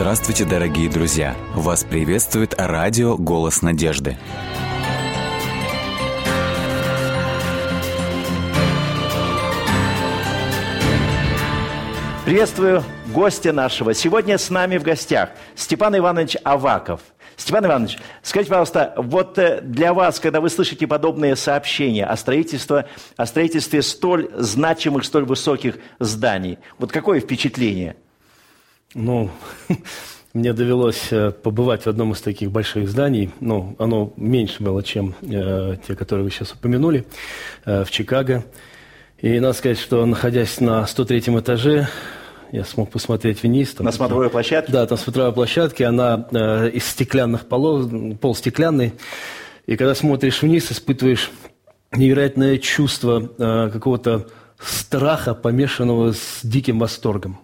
Здравствуйте, дорогие друзья! Вас приветствует радио «Голос надежды». Приветствую гостя нашего. Сегодня с нами в гостях Степан Иванович Аваков. Степан Иванович, скажите, пожалуйста, вот э, для вас, когда вы слышите подобные сообщения о строительстве, о строительстве столь значимых, столь высоких зданий, вот какое впечатление? Ну, мне довелось э, побывать в одном из таких больших зданий. Ну, оно меньше было, чем э, те, которые вы сейчас упомянули, э, в Чикаго. И надо сказать, что находясь на 103 этаже, я смог посмотреть вниз. Там, на смотровой площадке? Да, там смотровая площадка, она э, из стеклянных полов, пол стеклянный. И когда смотришь вниз, испытываешь невероятное чувство э, какого-то страха, помешанного с диким восторгом.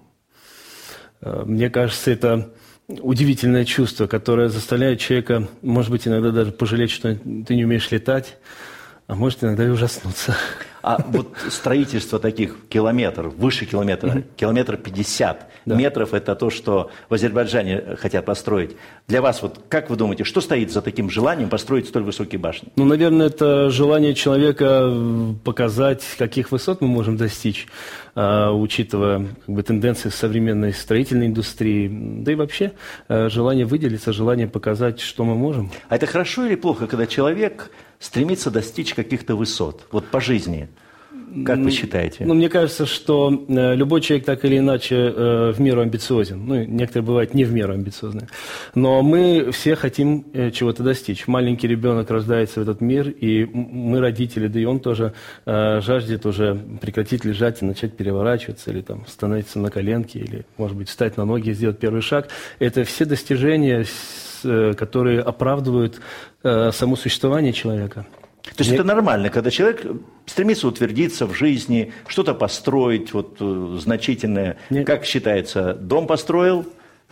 Э, мне кажется, это удивительное чувство, которое заставляет человека, может быть, иногда даже пожалеть, что ты не умеешь летать, а может иногда и ужаснуться. А вот строительство таких километров, выше километра, километр 50 да. метров, это то, что в Азербайджане хотят построить. Для вас, вот как вы думаете, что стоит за таким желанием построить столь высокие башни? Ну, наверное, это желание человека показать, каких высот мы можем достичь, а, учитывая как бы, тенденции современной строительной индустрии, да и вообще а, желание выделиться, желание показать, что мы можем. А это хорошо или плохо, когда человек стремится достичь каких-то высот, вот по жизни? Как вы считаете? Ну, мне кажется, что э, любой человек так или иначе э, в меру амбициозен. Ну, некоторые бывают не в меру амбициозны. Но мы все хотим э, чего-то достичь. Маленький ребенок рождается в этот мир, и мы, родители, да и он тоже жаждет уже прекратить лежать и начать переворачиваться, или там становиться на коленки, или, может быть, встать на ноги и сделать первый шаг. Это все достижения, которые оправдывают само существование человека. То есть Мне... это нормально, когда человек стремится утвердиться в жизни, что-то построить, вот э, значительное. Мне... Как считается, дом построил,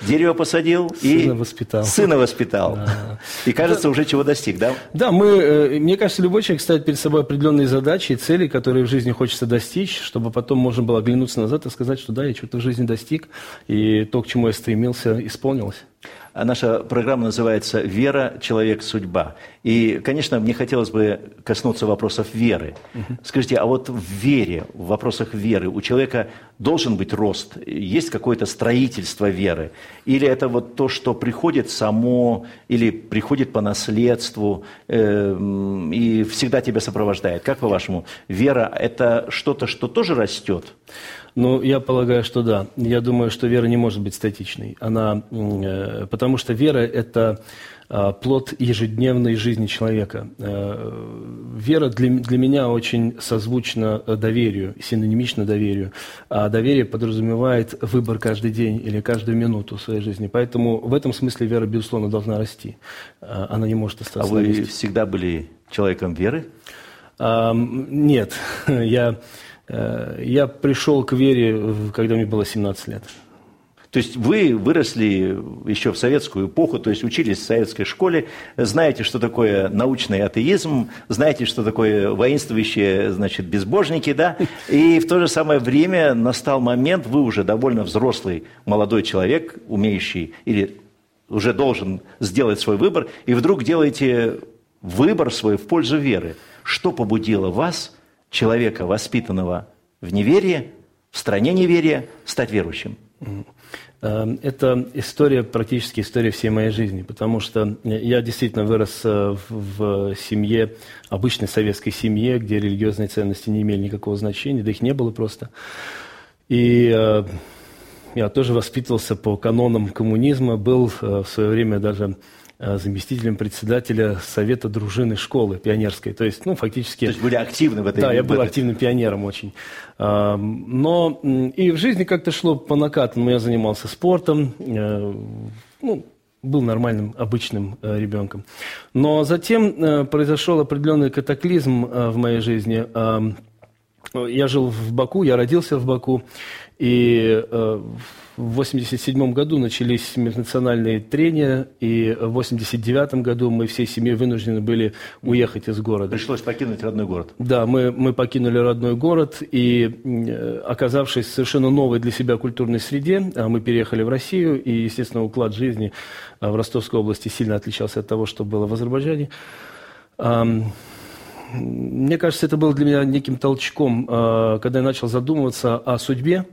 дерево посадил сына и воспитал. сына воспитал. Да. И кажется, да. уже чего достиг, да? Да, мы, э, мне кажется, любой человек ставит перед собой определенные задачи и цели, которые в жизни хочется достичь, чтобы потом можно было оглянуться назад и сказать, что да, я что-то в жизни достиг, и то, к чему я стремился, исполнилось. А наша программа называется «Вера. Человек. Судьба». И, конечно, мне хотелось бы коснуться вопросов веры. Угу. Скажите, а вот в вере, в вопросах веры у человека должен быть рост? Есть какое-то строительство веры? Или это вот то, что приходит само, или приходит по наследству э, и всегда тебя сопровождает? Как по-вашему, вера – это что-то, что тоже растет? Ну, я полагаю, что да. Я думаю, что вера не может быть статичной. Она, э, потому что вера – это э, плод ежедневной жизни человека. Э, вера для, для меня очень созвучна доверию, синонимична доверию. А доверие подразумевает выбор каждый день или каждую минуту своей жизни. Поэтому в этом смысле вера, безусловно, должна расти. Э, она не может остаться А вы всегда были человеком веры? Э, нет. Я Э, я пришел к вере, когда мне было 17 лет. То есть вы выросли еще в советскую эпоху, то есть учились в советской школе, знаете, что такое научный атеизм, знаете, что такое воинствующие, значит, безбожники, да, и в то же самое время настал момент, вы уже довольно взрослый молодой человек, умеющий или уже должен сделать свой выбор, и вдруг делаете выбор свой в пользу веры. Что побудило вас человека, воспитанного в неверии, в стране неверия, стать верующим? Эм, это история, практически история всей моей жизни, потому что я действительно вырос э, в семье, обычной советской семье, где религиозные ценности не имели никакого значения, да их не было просто. И э, я тоже воспитывался по канонам коммунизма, был э, в свое время даже Э, заместителем председателя совета дружины школы пионерской. То есть, ну, фактически... То есть были активны в этой... Да, я был активным пионером очень. Но и в жизни как-то шло по накатанному. Я занимался спортом, э, ну, был нормальным, обычным э, ребенком. Но затем произошел определенный катаклизм в моей жизни. Я жил в Баку, я родился в Баку, и э, в 1987 году начались межнациональные трения, и в 1989 году мы всей семьей вынуждены были уехать из города. Пришлось покинуть родной город. Да, мы, мы покинули родной город, и оказавшись в совершенно новой для себя культурной среде, а мы переехали в Россию, и, естественно, уклад жизни э, в Ростовской области сильно отличался от того, что было в Азербайджане. Мне кажется, это было для меня неким толчком, э, когда я начал задумываться о судьбе,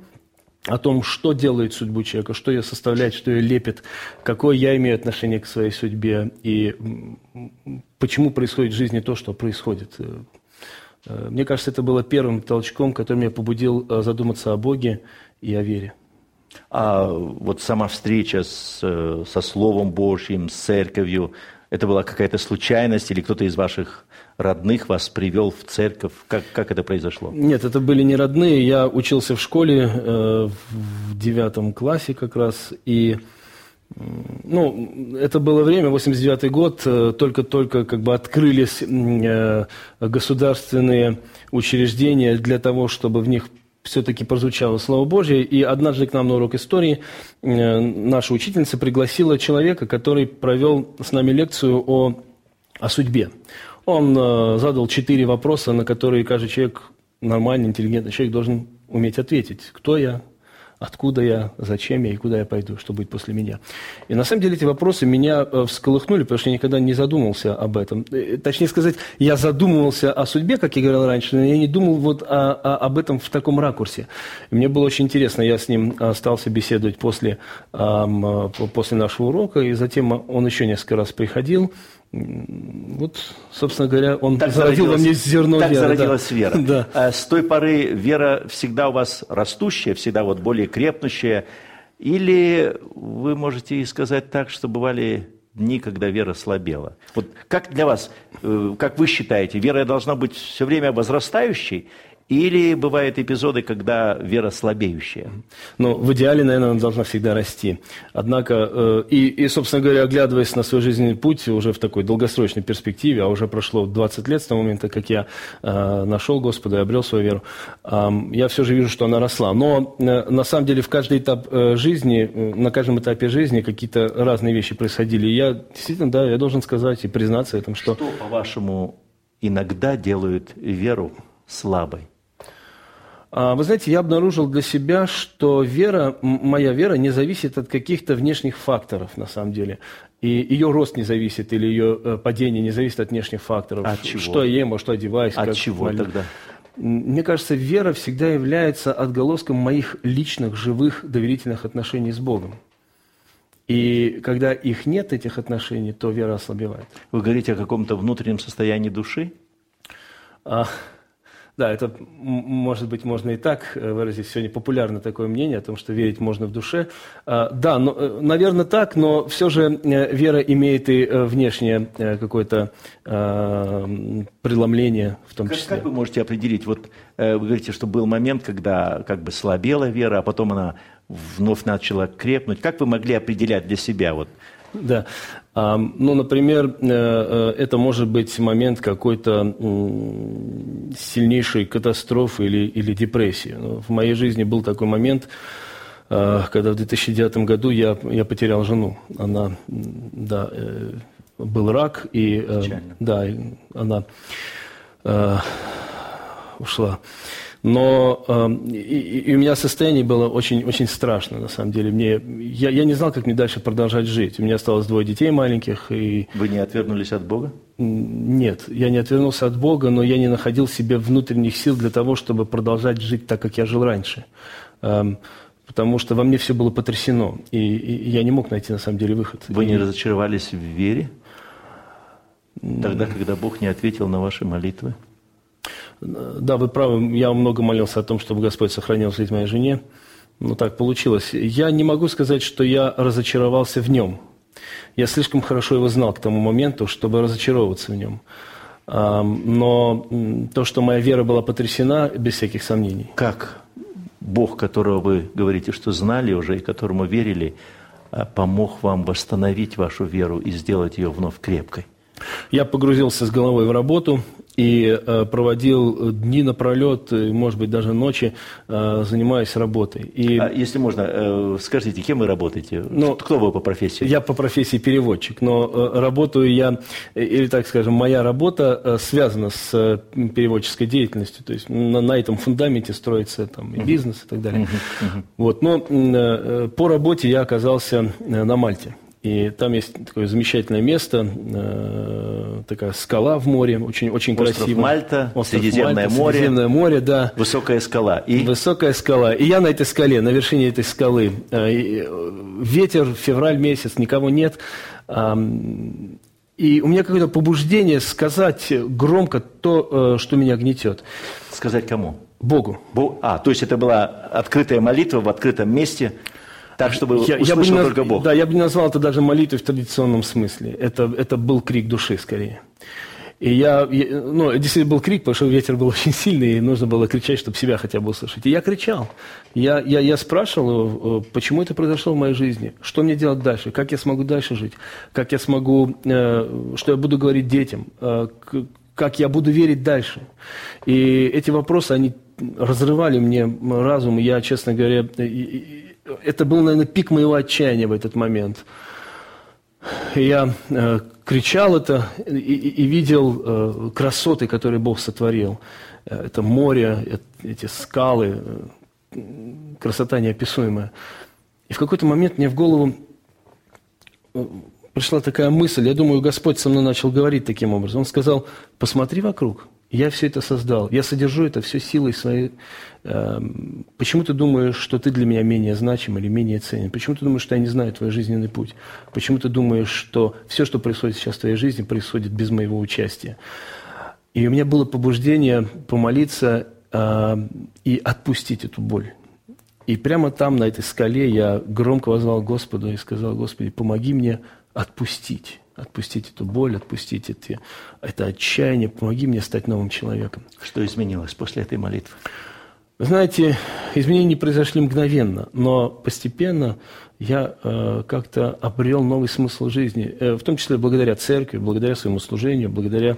о том, что делает судьбу человека, что ее составляет, что ее лепит, какое я имею отношение к своей судьбе и почему происходит в жизни то, что происходит. Э, э, мне кажется, это было первым толчком, который меня побудил э, задуматься о Боге и о вере. А вот сама встреча с, со Словом Божьим, с церковью, это была какая-то случайность или кто-то из ваших родных вас привел в церковь? Как, как это произошло? Нет, это были не родные. Я учился в школе э, в девятом классе как раз. И ну, это было время, 89 год, э, только-только как бы открылись э, государственные учреждения для того, чтобы в них все-таки прозвучало Слово Божье. И однажды к нам на урок истории э, наша учительница пригласила человека, который провел с нами лекцию о, о судьбе. Он э, задал четыре вопроса, на которые каждый человек, нормальный, интеллигентный человек, должен уметь ответить. Кто я, откуда я, зачем я и куда я пойду, что будет после меня. И на самом деле эти вопросы меня э, всколыхнули, потому что я никогда не задумывался об этом. Э, точнее сказать, я задумывался о судьбе, как я говорил раньше, но я не думал вот о, о, об этом в таком ракурсе. И мне было очень интересно, я с ним остался беседовать после, после нашего урока, и затем он еще несколько раз приходил, вот, собственно говоря, он так зародил во мне зерно так веры. Так зародилась да. вера. Да. А с той поры вера всегда у вас растущая, всегда вот более крепнущая? Или вы можете сказать так, что бывали дни, когда вера слабела? Вот как для вас, э, как вы считаете, вера должна быть все время возрастающей или бывают эпизоды, когда вера слабеющая? Ну, в идеале, наверное, она должна всегда расти. Однако, э, и, и, собственно говоря, оглядываясь на свой жизненный путь уже в такой долгосрочной перспективе, а уже прошло 20 лет с того момента, как я э, нашел Господа и обрел свою веру, э, я все же вижу, что она росла. Но э, на самом деле в каждый этап э, жизни, э, на каждом этапе жизни какие-то разные вещи происходили. И я действительно, да, я должен сказать и признаться этому, что... Что, по-вашему, иногда делают веру слабой? А, вы знаете, я обнаружил для себя, что вера, моя вера не зависит от каких-то внешних факторов, на самом деле. И ее рост не зависит, или ее э, падение не зависит от внешних факторов. От чего? Что я ем, а что одеваюсь. От чего молю. тогда? Мне кажется, вера всегда является отголоском моих личных, живых, доверительных отношений с Богом. И когда их нет, этих отношений, то вера ослабевает. Вы говорите о каком-то внутреннем состоянии души? Да, это, может быть, можно и так э, выразить. Сегодня популярно такое мнение о том, что верить можно в душе. А, да, но, э, наверное, так, но все же э, вера имеет и внешнее какое-то а, преломление в том числе. Как, как вы можете определить? Вот вы говорите, что был момент, когда как бы слабела вера, а потом она вновь начала крепнуть. Как вы могли определять для себя вот да. Ну, например, э, э, это может быть момент какой-то сильнейшей катастрофы или, или депрессии. Ну, в моей жизни был такой момент, э, когда в 2009 году я, я потерял жену. Она, да, был рак, и, Печально. да, она ушла. Но э, и, и у меня состояние было очень, очень страшно, на самом деле. Мне, я, я не знал, как мне дальше продолжать жить. У меня осталось двое детей маленьких. И... Вы не отвернулись от Бога? Нет, я не отвернулся от Бога, но я не находил в себе внутренних сил для того, чтобы продолжать жить так, как я жил раньше. Эм, потому что во мне все было потрясено, и, и я не мог найти, на самом деле, выход. Вы не разочаровались в вере? Тогда, когда Бог не ответил на ваши молитвы? Да, вы правы, я много молился о том, чтобы Господь сохранил жизнь моей жене. Но так получилось. Я не могу сказать, что я разочаровался в нем. Я слишком хорошо его знал к тому моменту, чтобы разочаровываться в нем. Но то, что моя вера была потрясена, без всяких сомнений. Как Бог, которого вы говорите, что знали уже и которому верили, а, помог вам восстановить вашу веру и сделать ее вновь крепкой? Я погрузился с головой в работу, и э, проводил дни напролет, может быть, даже ночи, э, занимаясь работой. И... А если можно, э, скажите, кем вы работаете? Ну, Кто вы по профессии? Я по профессии переводчик, но работаю я, или так скажем, моя работа связана с переводческой деятельностью, то есть на, на этом фундаменте строится там, и бизнес и так далее. Вот, но по работе я оказался на Мальте. И там есть такое замечательное место, э, такая скала в море, очень, очень Остров красиво. Мальта, Остров Средиземное Мальта, море. Средиземное море, да. Высокая скала. И? Высокая скала. И я на этой скале, на вершине этой скалы. Э, ветер, февраль месяц, никого нет. И у меня какое-то побуждение сказать громко то, э, что меня гнетет. Сказать кому? Богу. Бог. А, то есть это была открытая молитва в открытом месте – так, чтобы я, услышал я бы только Бог. Да, я бы не назвал это даже молитвой в традиционном смысле. Это, это был крик души скорее. И я, я, ну, действительно был крик, потому что ветер был очень сильный, и нужно было кричать, чтобы себя хотя бы услышать. И я кричал. Я, я, я спрашивал, э, почему это произошло в моей жизни, что мне делать дальше, как я смогу дальше жить, как я смогу, э, что я буду говорить детям, э, как я буду верить дальше. И эти вопросы, они разрывали мне разум. Я, честно говоря, это был, наверное, пик моего отчаяния в этот момент. Я э, кричал это и, и, и видел э, красоты, которые Бог сотворил. Э, это море, это, эти скалы, э, красота неописуемая. И в какой-то момент мне в голову э, пришла такая мысль, я думаю, Господь со мной начал говорить таким образом. Он сказал, посмотри вокруг – я все это создал. Я содержу это все силой своей. Эм, почему ты думаешь, что ты для меня менее значим или менее ценен? Почему ты думаешь, что я не знаю твой жизненный путь? Почему ты думаешь, что все, что происходит сейчас в твоей жизни, происходит без моего участия? И у меня было побуждение помолиться эм, и отпустить эту боль. И прямо там, на этой скале, я громко возвал Господу и сказал, Господи, помоги мне отпустить отпустить эту боль, отпустить эти, это отчаяние, помоги мне стать новым человеком. Что изменилось после этой молитвы? Вы знаете, изменения произошли мгновенно, но постепенно я э, как-то обрел новый смысл жизни, э, в том числе благодаря церкви, благодаря своему служению, благодаря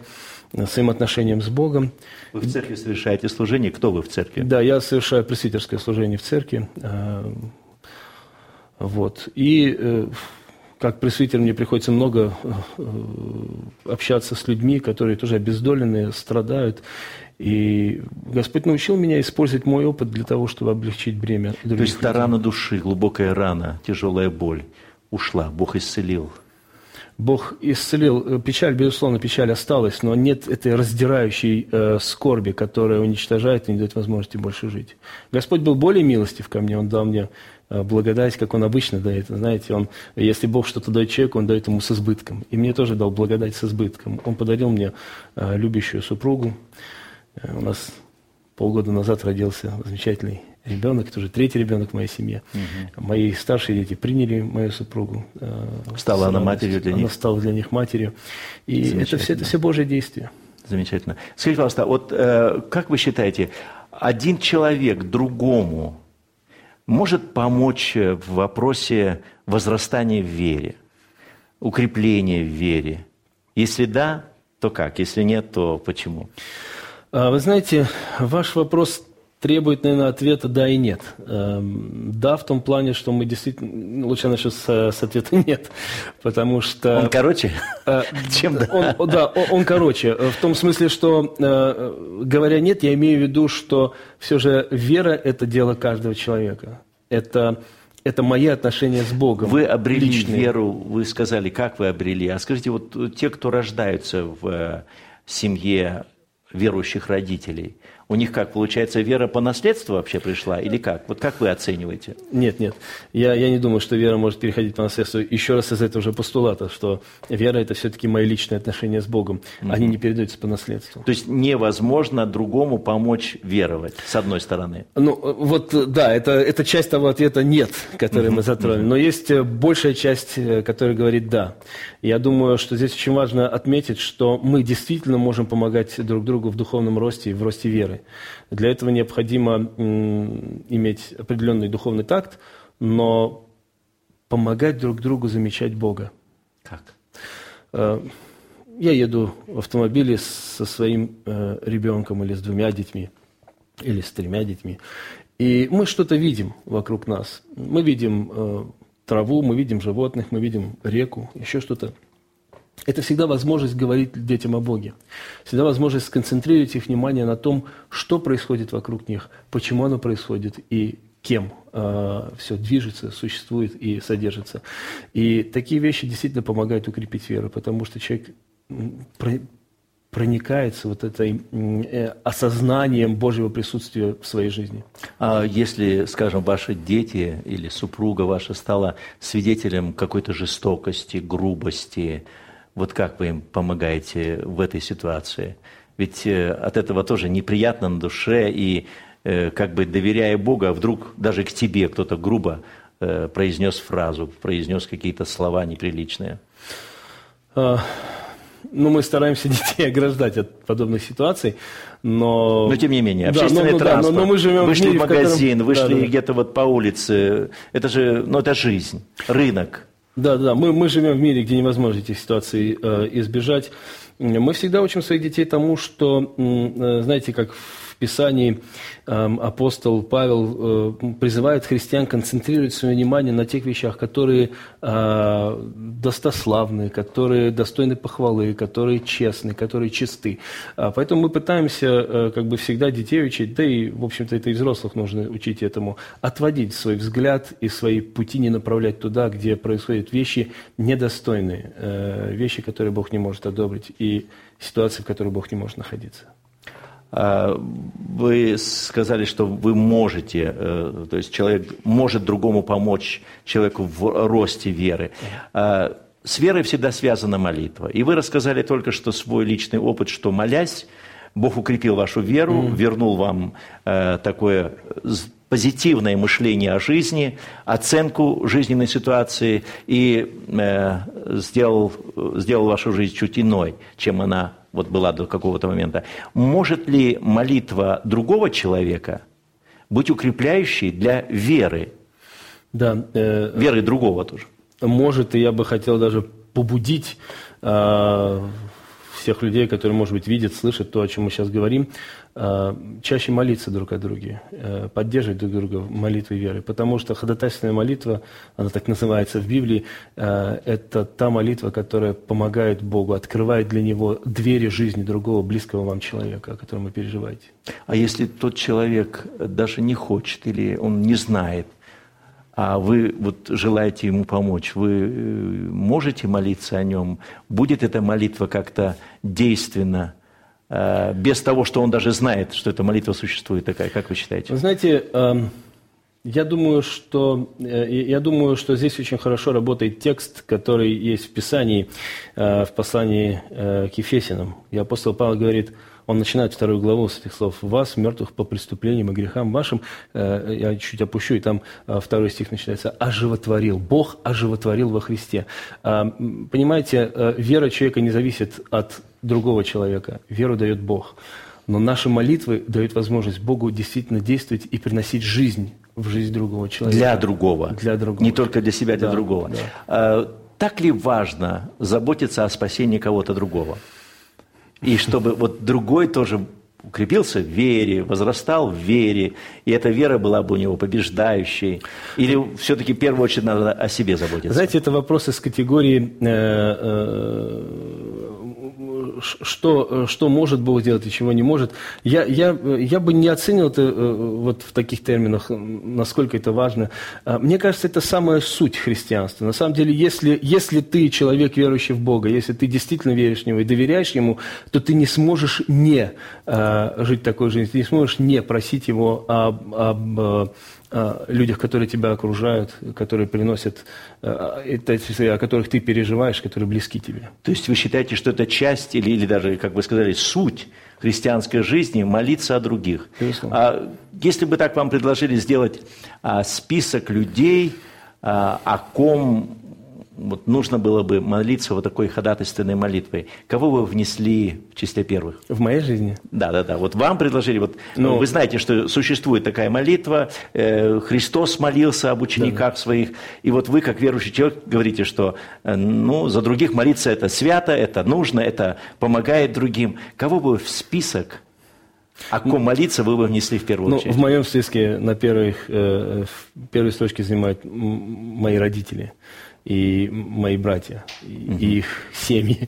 э, своим отношениям с Богом. Вы в церкви совершаете служение. Кто вы в церкви? Да, я совершаю пресвитерское служение в церкви. Э, вот. И э, как пресвитер мне приходится много э, общаться с людьми, которые тоже обездоленные, страдают. И Господь научил меня использовать мой опыт для того, чтобы облегчить бремя других То есть та рана души, глубокая рана, тяжелая боль ушла, Бог исцелил. Бог исцелил. Печаль, безусловно, печаль осталась, но нет этой раздирающей э, скорби, которая уничтожает и не дает возможности больше жить. Господь был более милостив ко мне, Он дал мне Э, благодать, как он обычно дает. Знаете, он, если Бог что-то дает человеку, он дает ему с избытком. И мне тоже дал благодать с избытком. Он подарил мне э, любящую супругу. Э, у нас полгода назад родился замечательный ребенок, это уже третий ребенок в моей семье. Угу. Мои старшие дети приняли мою супругу. Стала она матерью для она них? Она стала для них матерью. И это все, это все Божье действие. Замечательно. Скажите, пожалуйста, вот как вы считаете, один человек другому может помочь в вопросе возрастания в вере, укрепления в вере? Если да, то как? Если нет, то почему? А, вы знаете, ваш вопрос требует, наверное, ответа «да» и «нет». Эм, да, в том плане, что мы действительно... Лучше начать с, с ответа «нет», потому что... Он короче, э, чем да? Он, да, он, он короче. В том смысле, что, э, говоря «нет», я имею в виду, что все же вера – это дело каждого человека. Это это мои отношения с Богом. Вы обрели личные. веру, вы сказали, как вы обрели. А скажите, вот те, кто рождаются в э, семье верующих родителей, у них как, получается, вера по наследству вообще пришла или как? Вот как вы оцениваете? Нет, нет. Я, я не думаю, что вера может переходить по наследству. Еще раз из этого же постулата, что вера – это все-таки мои личные отношения с Богом. Mm-hmm. Они не передаются по наследству. То есть невозможно другому помочь веровать, с одной стороны? Ну, вот да, это, это часть того ответа «нет», который mm-hmm. мы затронули. Но есть э, большая часть, э, которая говорит «да». Я думаю, что здесь очень важно отметить, что мы действительно можем помогать друг другу в духовном росте и в росте веры. Для этого необходимо иметь определенный духовный такт, но помогать друг другу замечать Бога. Как? Э, я еду в автомобиле со своим э, ребенком или с двумя детьми, или с тремя детьми, и мы что-то видим вокруг нас. Мы видим э, траву, мы видим животных, мы видим реку, еще что-то. Это всегда возможность говорить детям о Боге. Всегда возможность сконцентрировать их внимание на том, что происходит вокруг них, почему оно происходит и кем э, все движется, существует и содержится. И такие вещи действительно помогают укрепить веру, потому что человек проникается вот этой э, осознанием Божьего присутствия в своей жизни. А если, скажем, ваши дети или супруга ваша стала свидетелем какой-то жестокости, грубости, вот как вы им помогаете в этой ситуации? Ведь э, от этого тоже неприятно на душе, и э, как бы доверяя Богу, а вдруг даже к тебе кто-то грубо произнес фразу, произнес какие-то слова неприличные. Ну, мы стараемся детей ограждать от подобных ситуаций, но... Но тем не менее, общественный да, ну, транспорт, да, но, но мы живем вышли в, мире, в магазин, в котором... вышли да, да. где-то вот по улице, это же, ну, это жизнь, рынок. Да, да, мы, мы живем в мире, где невозможно этих ситуаций э, избежать. Мы всегда учим своих детей тому, что, э, знаете, как в Писании эм, апостол Павел э, призывает христиан концентрировать свое внимание на тех вещах, которые э, достославны, которые достойны похвалы, которые честны, которые чисты. А, поэтому мы пытаемся э, как бы всегда детей учить, да и, в общем-то, это и взрослых нужно учить этому, отводить свой взгляд и свои пути не направлять туда, где происходят вещи недостойные, вещи, которые Бог не может одобрить, и ситуации, в которых Бог не может находиться. А, вы сказали, что вы можете, э, то есть человек может другому помочь человеку в росте веры. А, с верой всегда связана молитва. И вы рассказали только что свой личный опыт, что молясь, Бог укрепил вашу веру, mm. вернул вам э, такое позитивное мышление о жизни, оценку жизненной ситуации и э, сделал, сделал вашу жизнь чуть иной, чем она вот была до какого-то момента. Может ли молитва другого человека быть укрепляющей для веры? Да. Э, веры другого тоже. Может, и я бы хотел даже побудить э, всех людей, которые, может быть, видят, слышат то, о чем мы сейчас говорим, э, чаще молиться друг о друге, э, поддерживать друг друга в молитве веры. Потому что ходатайственная молитва, она так называется в Библии, э, это та молитва, которая помогает Богу, открывает для Него двери жизни другого близкого вам человека, о котором вы переживаете. А если тот человек даже не хочет или он не знает, а вы вот желаете ему помочь, вы э, можете молиться о нем? Будет эта молитва как-то действенна, э, без того, что он даже знает, что эта молитва существует такая, как вы считаете? Вы знаете, эм, я думаю, что, э, я думаю, что здесь очень хорошо работает текст, который есть в Писании, в послании к Ефесинам. И апостол Павел говорит – он начинает вторую главу с этих слов. «Вас, мертвых по преступлениям и грехам вашим». Э, я чуть опущу, и там э, второй стих начинается. «Оживотворил». Бог оживотворил во Христе. А, понимаете, э, вера человека не зависит от другого человека. Веру дает Бог. Но наши молитвы дают возможность Богу действительно действовать и приносить жизнь в жизнь другого человека. Для другого. Для другого. Не только для себя, для да, другого. Да. А, так ли важно заботиться о спасении кого-то другого? И чтобы вот другой тоже укрепился в вере, возрастал в вере, и эта вера была бы у него побеждающей? Или все-таки в первую очередь надо о себе заботиться? Знаете, это вопрос из категории э, э, что, что может Бог сделать и чего не может. Я, я, я бы не оценил это э, вот в таких терминах, насколько это важно. А, мне кажется, это самая суть христианства. На самом деле, если, если ты человек, верующий в Бога, если ты действительно веришь в Него и доверяешь Ему, то ты не сможешь не а, жить такой жизнью, ты не сможешь не просить Его об, об людях, которые тебя окружают, которые приносят, о которых ты переживаешь, которые близки тебе. То есть вы считаете, что это часть или, или даже, как вы сказали, суть христианской жизни молиться о других? А если бы так вам предложили сделать а, список людей, а, о ком вот нужно было бы молиться вот такой ходатайственной молитвой, кого вы внесли в числе первых? В моей жизни? Да, да, да. Вот вам предложили, вот ну, вы знаете, что существует такая молитва, э, Христос молился об учениках да. своих, и вот вы, как верующий человек, говорите, что э, ну, за других молиться это свято, это нужно, это помогает другим. Кого бы в список о ком молиться вы бы внесли в первую ну, очередь? В моем списке на первых, э, первой строчке занимают мои родители и мои братья, и, угу. их семьи.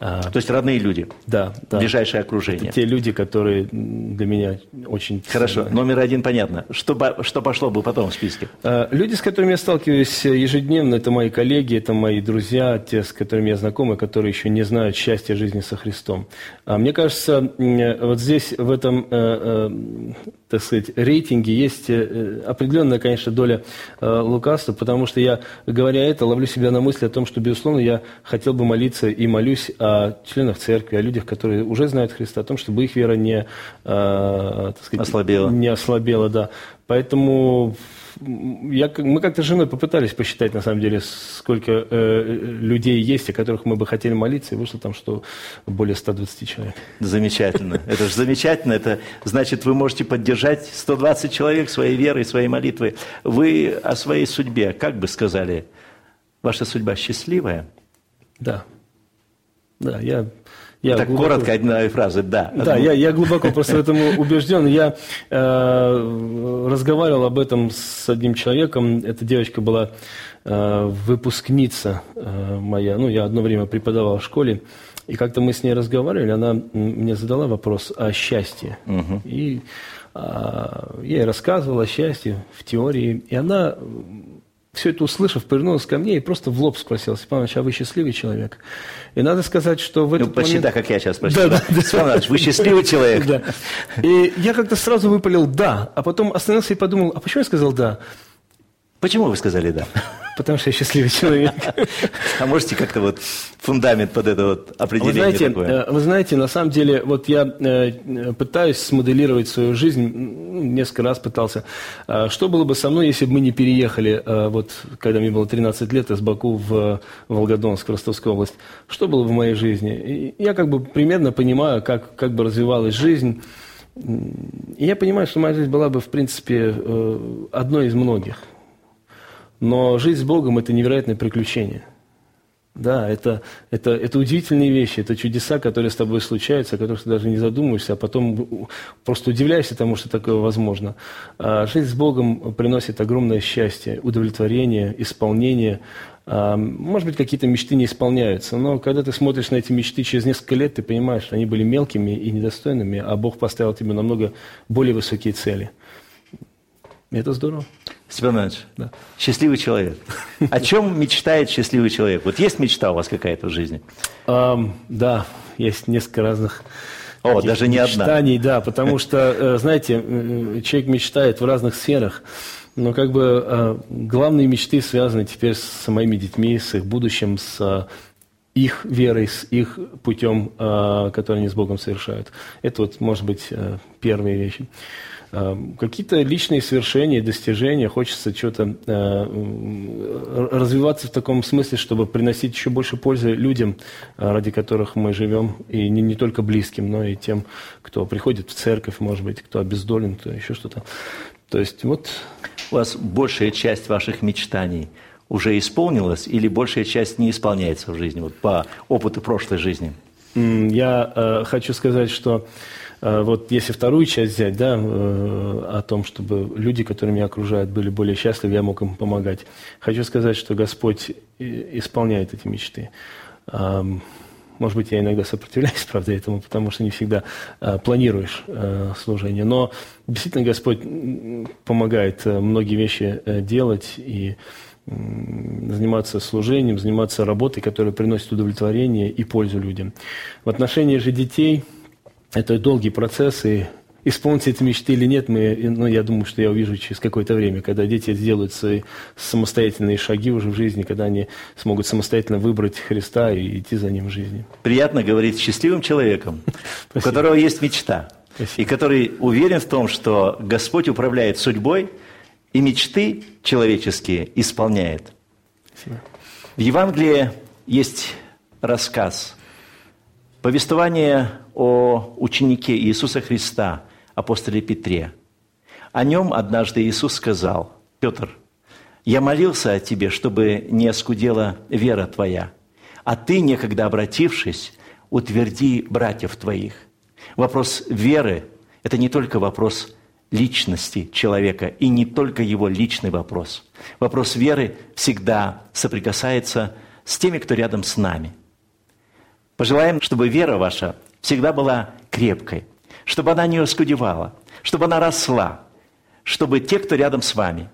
А, То есть родные люди? Да. да. Ближайшее окружение? Это те люди, которые для меня очень... Хорошо, ценны. номер один понятно. Что, что пошло бы потом в списке? А, люди, с которыми я сталкиваюсь ежедневно, это мои коллеги, это мои друзья, те, с которыми я знаком, которые еще не знают счастья жизни со Христом. А мне кажется, вот здесь, в этом э, э, так сказать, рейтинге есть э, определенная, конечно, доля э, лукавства, потому что я, говоря это, ловлю себя на мысли о том, что, безусловно, я хотел бы молиться и молюсь о членах церкви, о людях, которые уже знают Христа, о том, чтобы их вера не, э, так сказать, ослабела. Не ослабела, да. Поэтому я, мы как-то с женой попытались посчитать, на самом деле, сколько э, людей есть, о которых мы бы хотели молиться, и вышло там, что более 120 человек. Замечательно. Это же замечательно. Это значит, вы можете поддержать 120 человек своей верой, своей молитвой. Вы о своей судьбе, как бы сказали, ваша судьба счастливая? Да. Да, я я так глубоко... коротко, одна фраза, да. Да, я, я глубоко просто в этом убежден. Я э, разговаривал об этом с одним человеком. Эта девочка была э, выпускница э, моя. Ну, я одно время преподавал в школе. И как-то мы с ней разговаривали, она мне задала вопрос о счастье. Угу. И а, я ей рассказывал о счастье в теории. И она все это услышав, повернулась ко мне и просто в лоб спросила, Степан Иванович, а вы счастливый человек? И надо сказать, что в этот ну, почти момент... так, как я сейчас спросил. Да, да, Степан Иванович, вы счастливый человек? Да. И я как-то сразу выпалил «да», а потом остановился и подумал, а почему я сказал «да»? Почему вы сказали «да»? Потому что я счастливый человек. А можете как-то вот фундамент под это вот определение вы знаете, такое? Э, вы знаете, на самом деле, вот я э, пытаюсь смоделировать свою жизнь, несколько раз пытался. А что было бы со мной, если бы мы не переехали, э, вот когда мне было 13 лет, из Баку в Волгодонск, в Ростовскую область? Что было бы в моей жизни? Я как бы примерно понимаю, как, как бы развивалась жизнь. И я понимаю, что моя жизнь была бы, в принципе, одной из многих – но жизнь с Богом – это невероятное приключение. Да, это, это, это удивительные вещи, это чудеса, которые с тобой случаются, о которых ты даже не задумываешься, а потом просто удивляешься тому, что такое возможно. А жизнь с Богом приносит огромное счастье, удовлетворение, исполнение. А, может быть, какие-то мечты не исполняются, но когда ты смотришь на эти мечты через несколько лет, ты понимаешь, что они были мелкими и недостойными, а Бог поставил тебе намного более высокие цели. Это здорово. Степан Иванович, да. счастливый человек. О чем мечтает счастливый человек? Вот есть мечта у вас какая-то в жизни? Um, да, есть несколько разных О, даже не мечтаний, одна. да, потому что, э, знаете, э, человек мечтает в разных сферах, но как бы э, главные мечты связаны теперь с моими детьми, с их будущим, с их верой, с их путем, который они с Богом совершают. Это вот, может быть, первые вещи. Эм, какие-то личные свершения, достижения, хочется что-то э, развиваться в таком смысле, чтобы приносить еще больше пользы людям, э, ради которых мы живем, и не, не только близким, но и тем, кто приходит в церковь, может быть, кто обездолен, кто еще что-то. То есть вот... У вас большая часть ваших мечтаний уже исполнилась или большая часть не исполняется в жизни, вот по опыту прошлой жизни? Я э, хочу сказать, что Э, вот если вторую часть взять, да, э, о том, чтобы люди, которые меня окружают, были более счастливы, я мог им помогать. Хочу сказать, что Господь исполняет эти мечты. Может быть, я иногда сопротивляюсь, правда, этому, потому что не всегда э, планируешь служение. Но действительно Господь помогает многие вещи делать и заниматься служением, заниматься работой, которая приносит удовлетворение и пользу людям. В отношении же детей – это долгий процесс, и исполнить эти мечты или нет, мы, ну, я думаю, что я увижу через какое-то время, когда дети сделают свои самостоятельные шаги уже в жизни, когда они смогут самостоятельно выбрать Христа и идти за Ним в жизни. Приятно говорить с счастливым человеком, у которого есть мечта, Спасибо. и который уверен в том, что Господь управляет судьбой, и мечты человеческие исполняет. Спасибо. В Евангелии есть рассказ, повествование о ученике Иисуса Христа, апостоле Петре. О нем однажды Иисус сказал, «Петр, я молился о тебе, чтобы не оскудела вера твоя, а ты, некогда обратившись, утверди братьев твоих». Вопрос веры – это не только вопрос личности человека и не только его личный вопрос. Вопрос веры всегда соприкасается с теми, кто рядом с нами. Пожелаем, чтобы вера ваша всегда была крепкой, чтобы она не оскудевала, чтобы она росла, чтобы те, кто рядом с вами,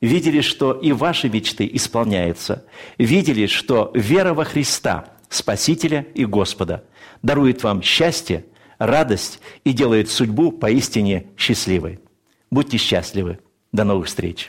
видели, что и ваши мечты исполняются, видели, что вера во Христа, Спасителя и Господа, дарует вам счастье, радость и делает судьбу поистине счастливой. Будьте счастливы. До новых встреч.